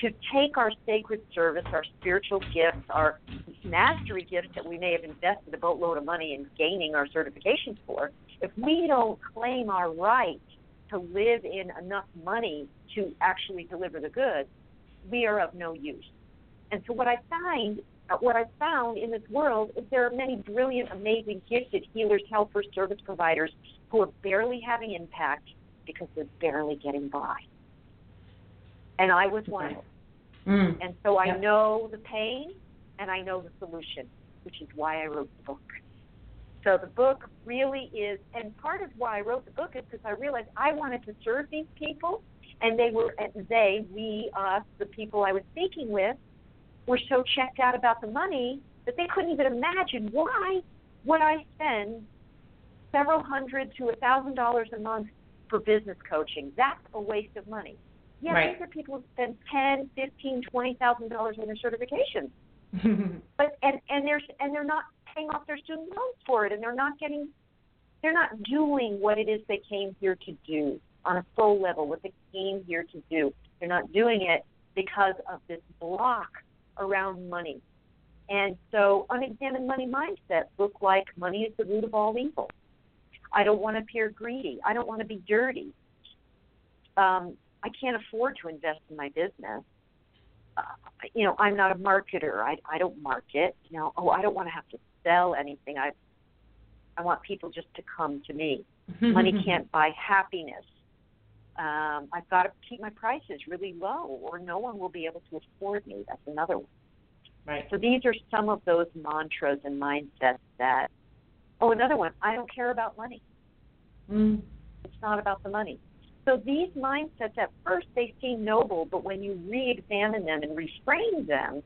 S4: to take our sacred service, our spiritual gifts, our mastery gifts that we may have invested a boatload of money in gaining our certifications for, if we don't claim our right to live in enough money to actually deliver the goods, we are of no use. And so what I find what I've found in this world is there are many brilliant, amazing, gifted healers, helpers, service providers who are barely having impact because they're barely getting by. And I was one.
S3: Mm.
S4: And so I
S3: Yep.
S4: know the pain and I know the solution, which is why I wrote the book. So the book really is, and part of why I wrote the book is because I realized I wanted to serve these people, and they were, they, we, us, the people I was speaking with, were so checked out about the money that they couldn't even imagine why would I spend several hundred to a thousand dollars a month for business coaching. That's a waste of money. Yeah,
S3: Right.
S4: these are people who spend ten, fifteen, twenty thousand dollars on their certifications but and and they're and they're not paying off their student loans for it, and they're not getting, they're not doing what it is they came here to do on a soul level, what they came here to do. They're not doing it because of this block around money. And so, unexamined money mindsets look like money is the root of all evil. I don't want to appear greedy. I don't want to be dirty. Um, I can't afford to invest in my business uh, you know, I'm not a marketer. I I don't market. You know, oh, I don't want to have to sell anything. I I want people just to come to me. Money can't buy happiness. Um, I've got to keep my prices really low, or no one will be able to afford me. That's another one.
S3: Right.
S4: So these are some of those mantras and mindsets that. Oh, another one. I don't care about money.
S3: Mm.
S4: It's not about the money. So these mindsets, at first, they seem noble, but when you re-examine them and reframe them,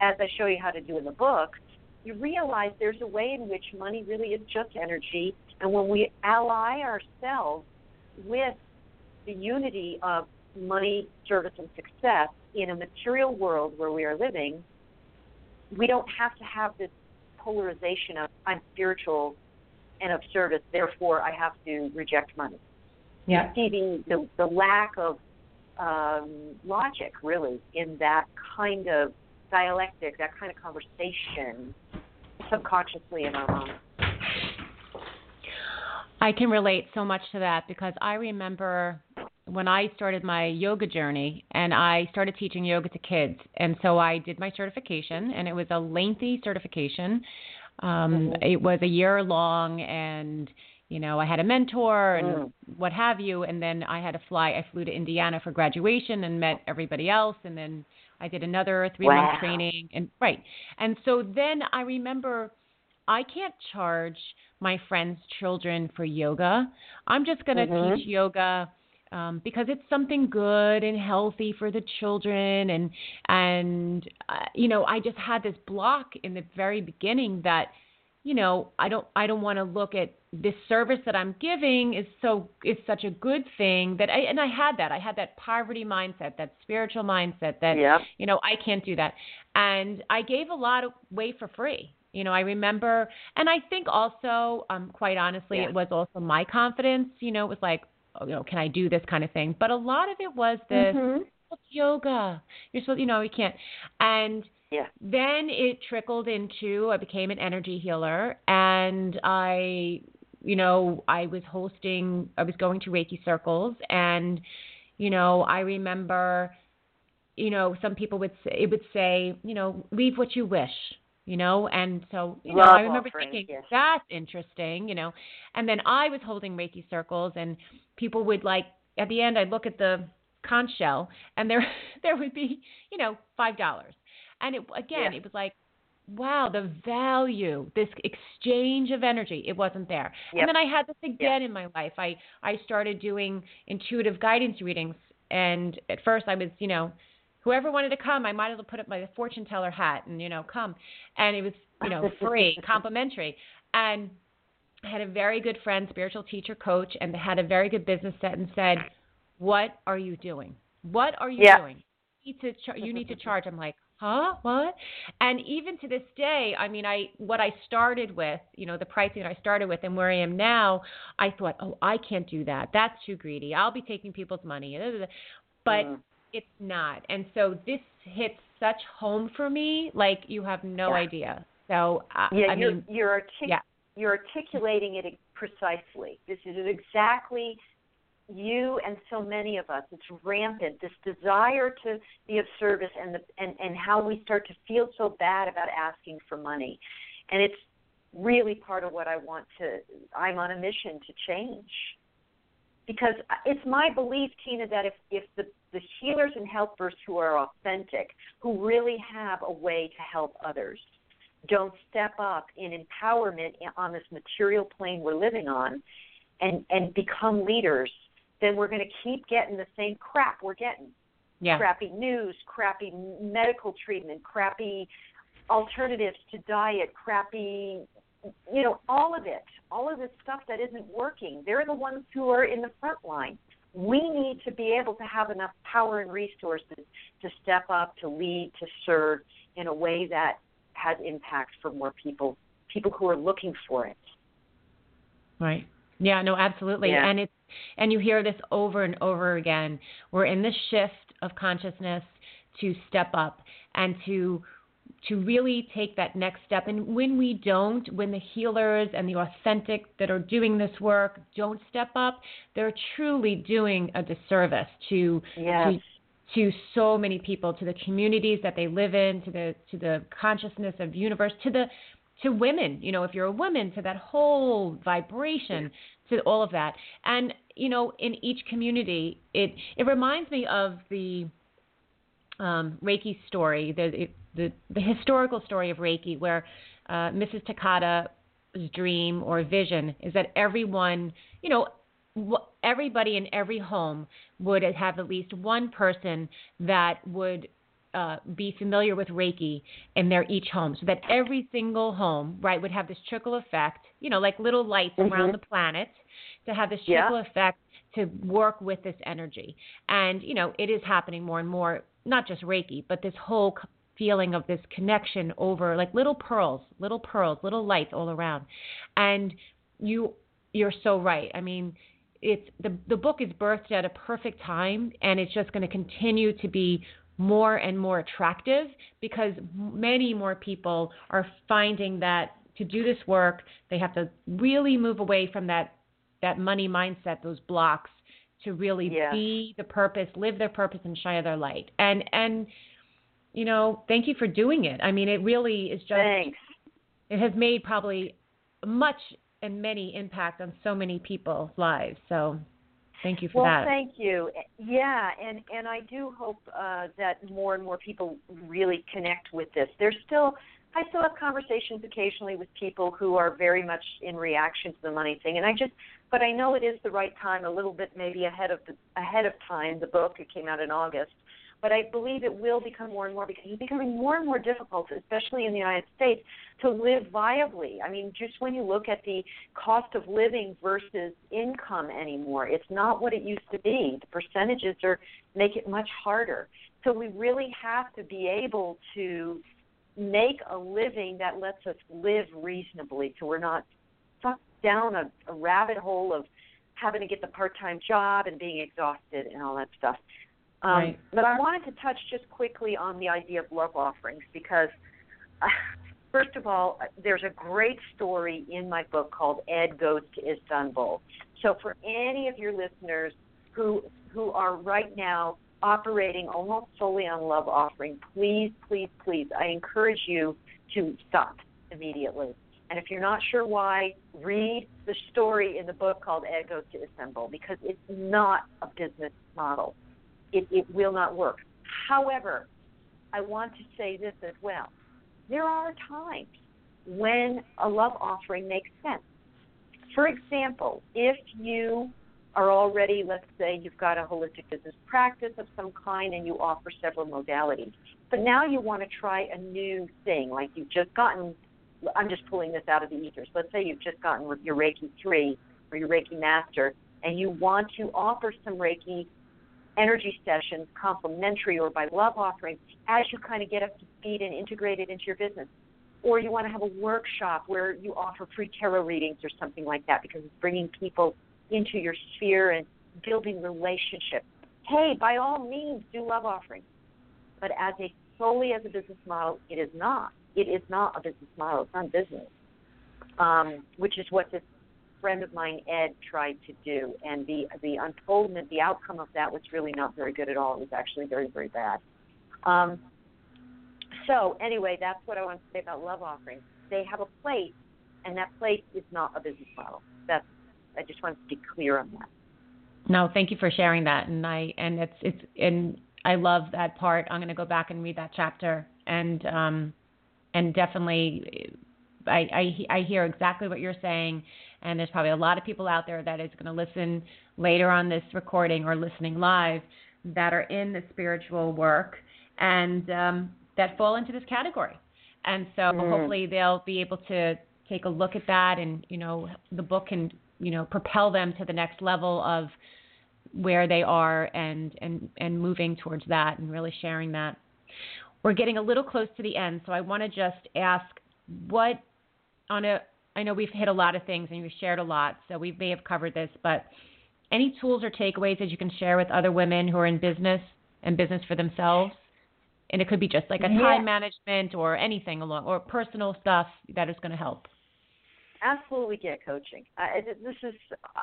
S4: as I show you how to do in the book, you realize there's a way in which money really is just energy, and when we ally ourselves with the unity of money, service, and success in a material world where we are living, we don't have to have this polarization of I'm spiritual and of service, therefore I have to reject money
S3: Yeah.
S4: see the, the, the lack of um, logic, really, in that kind of dialectic, that kind of conversation, subconsciously in our minds.
S3: I can relate so much to that because I remember when I started my yoga journey and I started teaching yoga to kids. And so I did my certification, and it was a lengthy certification. Um, mm-hmm. It was a year long, and you know, I had a mentor and mm. what have you. And then I had to fly. I flew to Indiana for graduation and met everybody else. And then I did another three wow. month training. And right. And so then I remember I can't charge my friends' children for yoga. I'm just going to mm-hmm. teach yoga um, because it's something good and healthy for the children and and uh, you know I just had this block in the very beginning that you know I don't I don't want to look at this service that I'm giving is so is such a good thing that I and I had that I had that poverty mindset that spiritual mindset that
S4: yep.
S3: you know I can't do that and I gave a lot away for free you know I remember and I think also um quite honestly
S4: yeah.
S3: it was also my confidence you know it was like oh, you know can I do this kind of thing but a lot of it was this
S4: mm-hmm.
S3: yoga you're supposed you know you can't and
S4: yeah.
S3: Then it trickled into I became an energy healer and I you know, I was hosting, I was going to Reiki circles, and, you know, I remember, you know, some people would say, it would say, you know, leave what you wish, you know, and so, you know,
S4: Love
S3: I remember thinking,
S4: yes.
S3: that's interesting, you know, and then I was holding Reiki circles, and people would like, at the end, I'd look at the conch shell, and there, there would be, you know, five dollars. And it again,
S4: yeah.
S3: it was like wow, the value, this exchange of energy, it wasn't there.
S4: Yep.
S3: And then I had this again
S4: yep.
S3: in my life. I I started doing intuitive guidance readings, and at first I was, you know, whoever wanted to come, I might as well put up my fortune teller hat and you know come, and it was you know free, complimentary, and I had a very good friend, spiritual teacher, coach, and they had a very good business set and said, "What are you doing? What are you
S4: yep.
S3: doing? You need to char- you need to charge." I'm like, huh what and even to this day i mean i what i started with you know the pricing that i started with and where i am now i thought oh i can't do that that's too greedy i'll be taking people's money but
S4: mm.
S3: It's not. And so this hits such home for me like you have no
S4: yeah.
S3: idea. So uh,
S4: yeah
S3: I
S4: you're
S3: mean,
S4: you're, artic-
S3: yeah.
S4: you're articulating it precisely. This is exactly you and so many of us. It's rampant. This desire to be of service and the and and how we start to feel so bad about asking for money. And it's really part of what I want to I'm on a mission to change because it's my belief Tina that if if the the healers and helpers who are authentic who really have a way to help others don't step up in empowerment on this material plane we're living on and and become leaders then we're going to keep getting the same crap we're getting.
S3: Yeah.
S4: Crappy news, crappy medical treatment, crappy alternatives to diet, crappy, you know, all of it, all of this stuff that isn't working. They're the ones who are in the front line. We need to be able to have enough power and resources to step up, to lead, to serve in a way that has impact for more people, people who are looking for it.
S3: Right. Yeah, no, absolutely.
S4: Yeah.
S3: And it's and you hear this over and over again. We're in this shift of consciousness to step up and to to really take that next step. And when we don't, when the healers and the authentic that are doing this work don't step up, they're truly doing a disservice to
S4: yes.
S3: to to so many people, to the communities that they live in, to the to the consciousness of universe, to the to women, you know, if you're a woman, to that whole vibration, to all of that. And, you know, in each community, it it reminds me of the um, Reiki story, the, the the historical story of Reiki, where uh, Mrs. Takata's dream or vision is that everyone, you know, everybody in every home would have at least one person that would uh, be familiar with Reiki in their each home, so that every single home, right, would have this trickle effect, you know, like little lights
S4: mm-hmm.
S3: around the planet, to have this
S4: yeah.
S3: trickle effect to work with this energy. And you know, it is happening more and more, not just Reiki, but this whole feeling of this connection over like little pearls, little pearls, little lights all around. And you, you're so right. I mean, it's the the book is birthed at a perfect time, and it's just going to continue to be more and more attractive because many more people are finding that to do this work, they have to really move away from that that money mindset, those blocks, to really
S4: yeah.
S3: be the purpose, live their purpose, and shine their light. And and you know, thank you for doing it. I mean, it really is just.
S4: Thanks.
S3: It has made probably much and many impact on so many people's lives. So thank you for
S4: well,
S3: that.
S4: Well, thank you. Yeah, and and I do hope uh, that more and more people really connect with this. There's still I still have conversations occasionally with people who are very much in reaction to the money thing, and I just, but I know it is the right time, a little bit maybe ahead of the ahead of time. The book it came out in August, but I believe it will become more and more because it's becoming more and more difficult, especially in the United States, to live viably. I mean, just when you look at the cost of living versus income anymore, it's not what it used to be. The percentages are make it much harder. So we really have to be able to make a living that lets us live reasonably so we're not sucked down a, a rabbit hole of having to get the part-time job and being exhausted and all that stuff. Um,
S3: right.
S4: But I wanted to touch just quickly on the idea of love offerings because, uh, first of all, there's a great story in my book called Ed Goes to Istanbul. So for any of your listeners who who are right now operating almost solely on love offering, please, please, please, I encourage you to stop immediately. And if you're not sure why, read the story in the book called Ed Goes to Istanbul because it's not a business model. It, it will not work. However, I want to say this as well. There are times when a love offering makes sense. For example, if you are already, let's say, you've got a holistic business practice of some kind and you offer several modalities. But now you want to try a new thing, like you've just gotten, I'm just pulling this out of the ethers. Let's say you've just gotten your Reiki 3 or your Reiki Master, and you want to offer some Reiki energy sessions, complimentary or by love offering, as you kind of get up to speed and integrate it into your business. Or you want to have a workshop where you offer free tarot readings or something like that because it's bringing people into your sphere and building relationships. Hey, by all means, do love offerings. But as a solely as a business model, it is not. It is not a business model. It's not business, um, which is what this friend of mine, Ed, tried to do. And the the unfoldment, the outcome of that was really not very good at all. It was actually very, very bad. Um, so anyway, that's what I want to say about love offerings. They have a place, and that place is not a business model. That's I just wanted to be clear on that.
S3: No, thank you for sharing that, and I and it's it's and I love that part. I'm going to go back and read that chapter, and um, and definitely, I, I I hear exactly what you're saying, and there's probably a lot of people out there that is going to listen later on this recording or listening live that are in the spiritual work and um, that fall into this category, and so
S4: mm.
S3: hopefully they'll be able to take a look at that, and you know the book can you know propel them to the next level of where they are and and and moving towards that and really sharing that we're getting a little close to the end so i want to just ask what on a i know we've hit a lot of things and you've shared a lot so we may have covered this but any tools or takeaways that you can share with other women who are in business and business for themselves and it could be just like a time management or anything along or personal stuff that is going to help
S4: absolutely get coaching. I, this is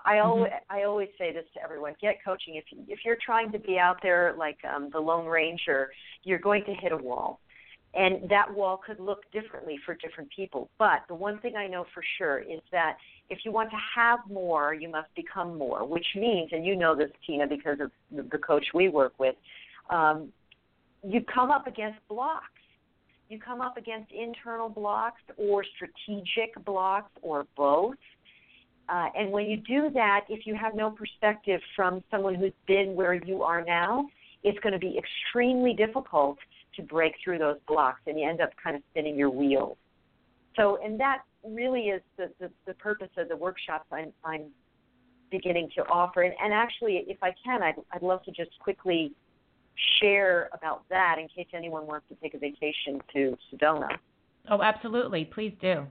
S4: I always mm-hmm. I always say this to everyone: get coaching. If you, if you're trying to be out there like um, the Lone Ranger, you're going to hit a wall, and that wall could look differently for different people. But the one thing I know for sure is that if you want to have more, you must become more. Which means, and you know this, Tina, because of the coach we work with, um, you come up against blocks you come up against internal blocks or strategic blocks or both. Uh, and when you do that, if you have no perspective from someone who's been where you are now, it's going to be extremely difficult to break through those blocks, and you end up kind of spinning your wheels. So, and that really is the, the, the purpose of the workshops I'm, I'm beginning to offer. And, and actually, if I can, I'd, I'd love to just quickly share about that in case anyone wants to take a vacation to Sedona.
S3: Oh, absolutely. Please do.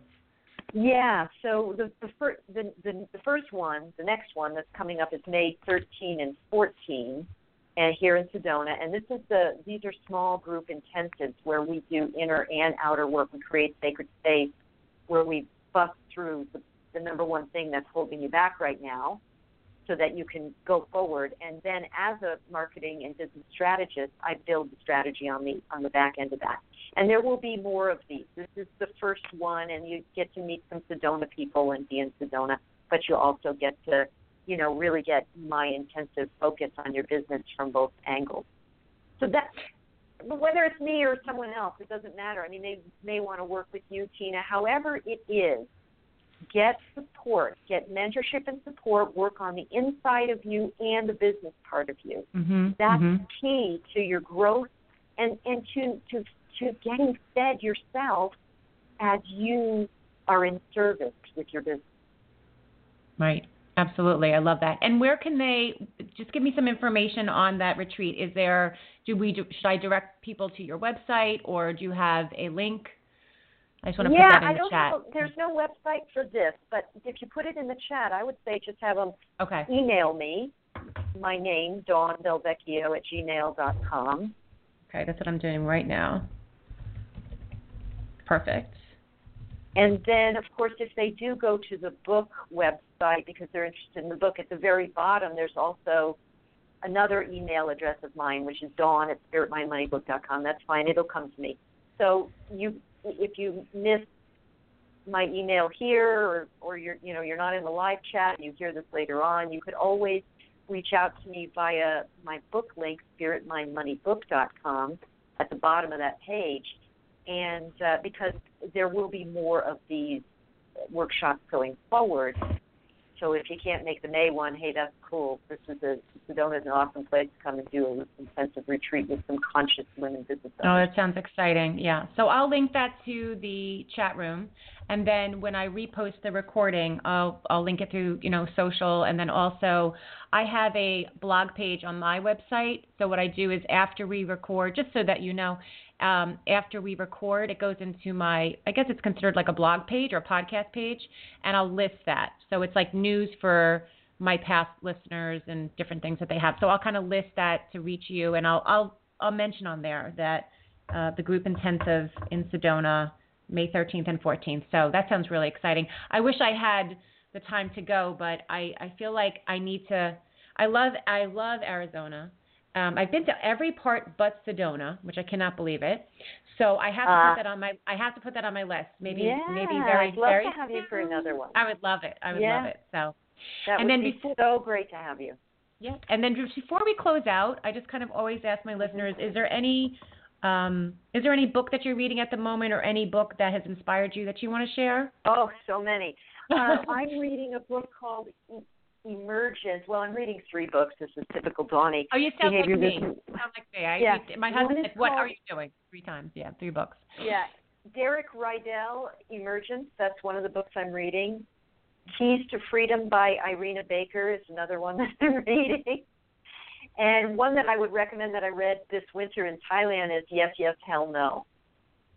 S4: Yeah. So the the, fir- the the the first one, the next one that's coming up is May 13 and 14, and here in Sedona. And this is the these are small group intensives where we do inner and outer work. We create sacred space where we bust through the, the number one thing that's holding you back right now, so that you can go forward. And then as a marketing and business strategist, I build the strategy on the on the back end of that. And there will be more of these. This is the first one, and you get to meet some Sedona people and be in Sedona, but you also get to, you know, really get my intensive focus on your business from both angles. So that, whether it's me or someone else, it doesn't matter. I mean, they may want to work with you, Tina. However, it is, get support, get mentorship and support, work on the inside of you and the business part of you.
S3: Mm-hmm.
S4: That's
S3: mm-hmm.
S4: key to your growth and and to to to getting fed yourself as you are in service with your business.
S3: Right. Absolutely. I love that. And where can they just give me some information on that retreat? Is there do we should I direct people to your website or do you have a link? I just want to
S4: yeah,
S3: put that in
S4: I
S3: the
S4: don't
S3: chat.
S4: There's no website for this, but if you put it in the chat, I would say just have them
S3: Okay.
S4: email me. My name, Dawn DelVecchio at gmail.com.
S3: Okay, that's what I'm doing right now. Perfect.
S4: And then, of course, if they do go to the book website because they're interested in the book, at the very bottom there's also another email address of mine, which is dawn at spiritmindmoneybook.com. That's fine; it'll come to me. So you, if you miss my email here, or or you're you know you're not in the live chat, you hear this later on, you could always reach out to me via my book link, spiritmindmoneybook.com, at the bottom of that page and uh, because there will be more of these workshops going forward. So if you can't make the May one, hey, that's cool. This is a Sedona is an awesome place to come and do an intensive retreat with some conscious women business
S3: Oh, that sounds exciting. Yeah. So I'll link that to the chat room, and then when I repost the recording, I'll I'll link it through you know social, and then also I have a blog page on my website. So what I do is after we record, just so that you know, um, after we record, it goes into my I guess it's considered like a blog page or a podcast page, and I'll list that. So it's like news for my past listeners and different things that they have. So I'll kind of list that to reach you, and I'll I'll I'll mention on there that uh, the group intensive in Sedona, May 13th and 14th. So that sounds really exciting. I wish I had the time to go, but I I feel like I need to. I love I love Arizona. Um, I've been to every part but Sedona, which I cannot believe it. So I have to
S4: Ah.
S3: put that on my I have to put that on my list. Maybe
S4: yeah,
S3: maybe very
S4: I'd love
S3: very
S4: to have you for another one.
S3: I would love it. I would
S4: Yeah.
S3: love it. So
S4: That
S3: and
S4: would
S3: then
S4: be
S3: before-
S4: so great to have you.
S3: yeah. And then before we close out, I just kind of always ask my listeners: Is there any, um, is there any book that you're reading at the moment, or any book that has inspired you that you want to share?
S4: Oh, so many. Uh, I'm reading a book called Emergence. Well, I'm reading three books. This is typical Donnie.
S3: Oh, you sound like me.
S4: business-
S3: Sound like me. I,
S4: Yeah.
S3: My husband said, "What are you doing?" Three times. Yeah, three books.
S4: Yeah. Derek Rydall, Emergence, that's one of the books I'm reading. Keys to Freedom by Irina Baker is another one that I'm reading. And one that I would recommend that I read this winter in Thailand is Yes, Yes, Hell No.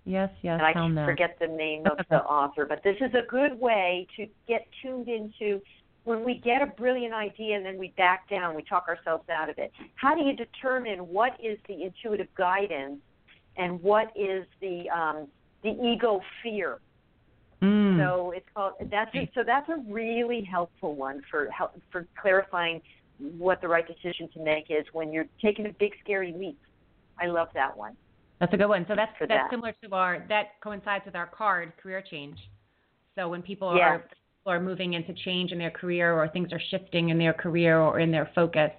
S3: Yes, yes.
S4: And I
S3: hell no.
S4: forget the name of the author, but this is a good way to get tuned into when we get a brilliant idea and then we back down, we talk ourselves out of it. How do you determine what is the intuitive guidance and what is the um, the ego fear?
S3: Mm.
S4: So it's called that's a, so that's a really helpful one for help, for clarifying what the right decision to make is when you're taking a big scary leap. I love that one.
S3: That's a good one. So that's
S4: For
S3: that's
S4: that.
S3: similar to our that coincides with our card career change. So when people
S4: Yeah.
S3: are people are moving into change in their career or things are shifting in their career or in their focus,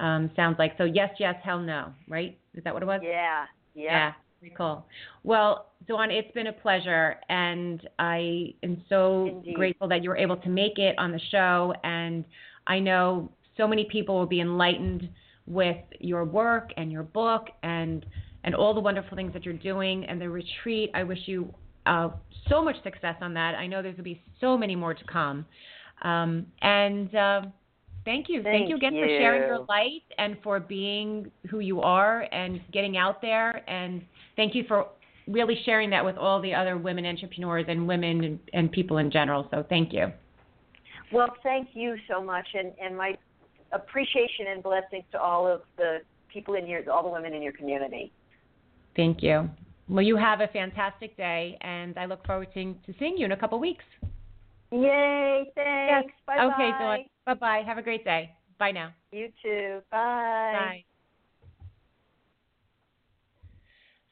S3: um, sounds like so yes, yes, hell no, right? Is that what it was?
S4: Yeah. Yeah.
S3: Yeah, very cool. Well, Dawn, it's been a pleasure, and I am so
S4: Indeed.
S3: grateful that you were able to make it on the show. And I know so many people will be enlightened with your work and your book and and all the wonderful things that you're doing and the retreat. I wish you uh, so much success on that. I know there's going to be so many more to come. Um, and uh, thank you. Thank,
S4: Thank
S3: you again for sharing your light and for being who you are and getting out there. And thank you for really sharing that with all the other women entrepreneurs and women and, and people in general. So thank you.
S4: Well, thank you so much, and and my appreciation and blessings to all of the people in your all the women in your community.
S3: Thank you. Well, you have a fantastic day, and I look forward to, to seeing you in a couple weeks.
S4: Yay! Thanks.
S3: Yes.
S4: Bye bye.
S3: Okay, Dawn. Bye bye. Have a great day. Bye now.
S4: You too. Bye.
S3: Bye.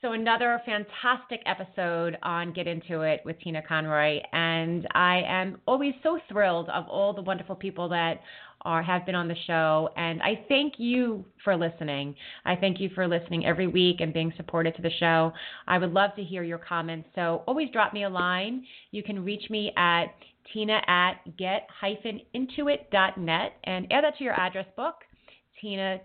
S3: So another fantastic episode on Get Into It with Tina Conroy, and I am always so thrilled of all the wonderful people that are have been on the show, and I thank you for listening. I thank you for listening every week and being supportive to the show. I would love to hear your comments, so always drop me a line. You can reach me at tina at get-intuit.net and add that to your address book, tina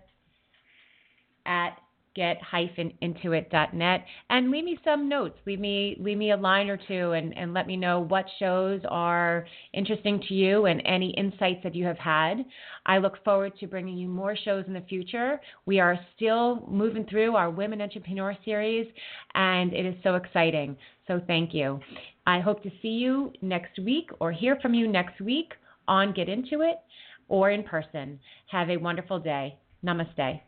S3: at get-intuit.net and leave me some notes. Leave me leave me a line or two and, and let me know what shows are interesting to you and any insights that you have had. I look forward to bringing you more shows in the future. We are still moving through our women entrepreneur series and it is so exciting. So thank you. I hope to see you next week or hear from you next week on get into it or in person. Have a wonderful day. Namaste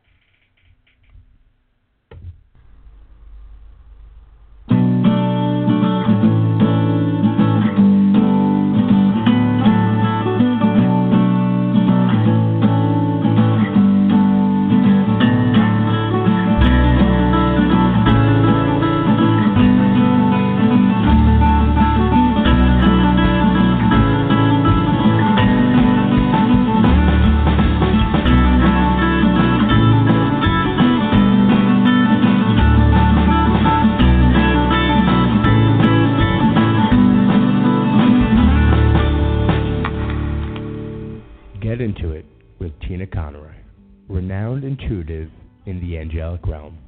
S2: realm.